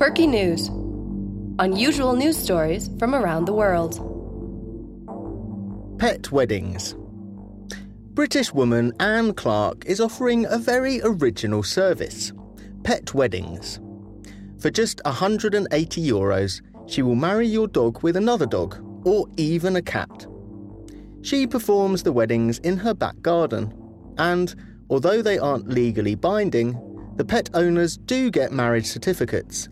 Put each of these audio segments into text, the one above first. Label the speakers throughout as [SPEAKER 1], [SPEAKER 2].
[SPEAKER 1] Perky News Unusual news stories from around the world.
[SPEAKER 2] Pet weddings. British woman Anne Clark is offering a very original service pet weddings. For just 180 euros, she will marry your dog with another dog, or even a cat. She performs the weddings in her back garden, and although they aren't legally binding, the pet owners do get marriage certificates.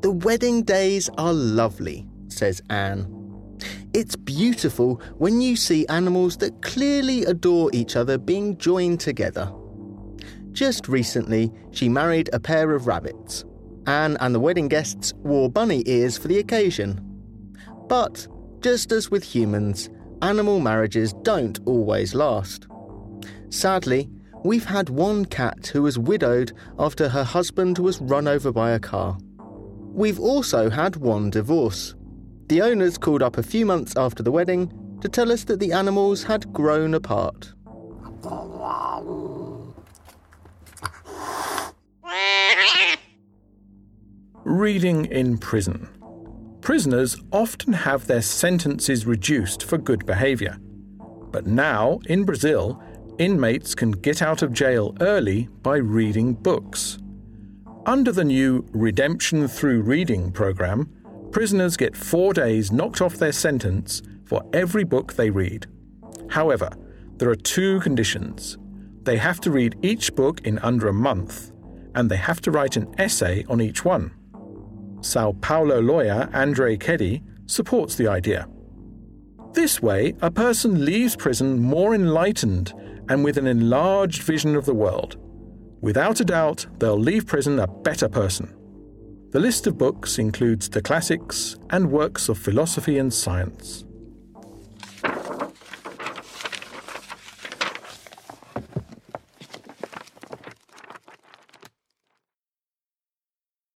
[SPEAKER 2] The wedding days are lovely, says Anne. It's beautiful when you see animals that clearly adore each other being joined together. Just recently, she married a pair of rabbits. Anne and the wedding guests wore bunny ears for the occasion. But, just as with humans, animal marriages don't always last. Sadly, We've had one cat who was widowed after her husband was run over by a car. We've also had one divorce. The owners called up a few months after the wedding to tell us that the animals had grown apart.
[SPEAKER 3] Reading in prison. Prisoners often have their sentences reduced for good behaviour. But now, in Brazil, inmates can get out of jail early by reading books. Under the new Redemption Through Reading program, prisoners get four days knocked off their sentence for every book they read. However, there are two conditions. They have to read each book in under a month, and they have to write an essay on each one. Sao Paulo lawyer Andre Kehdi supports the idea. This way, a person leaves prison more enlightened and with an enlarged vision of the world. Without a doubt, they'll leave prison a better person. The list of books includes the classics and works of philosophy and science.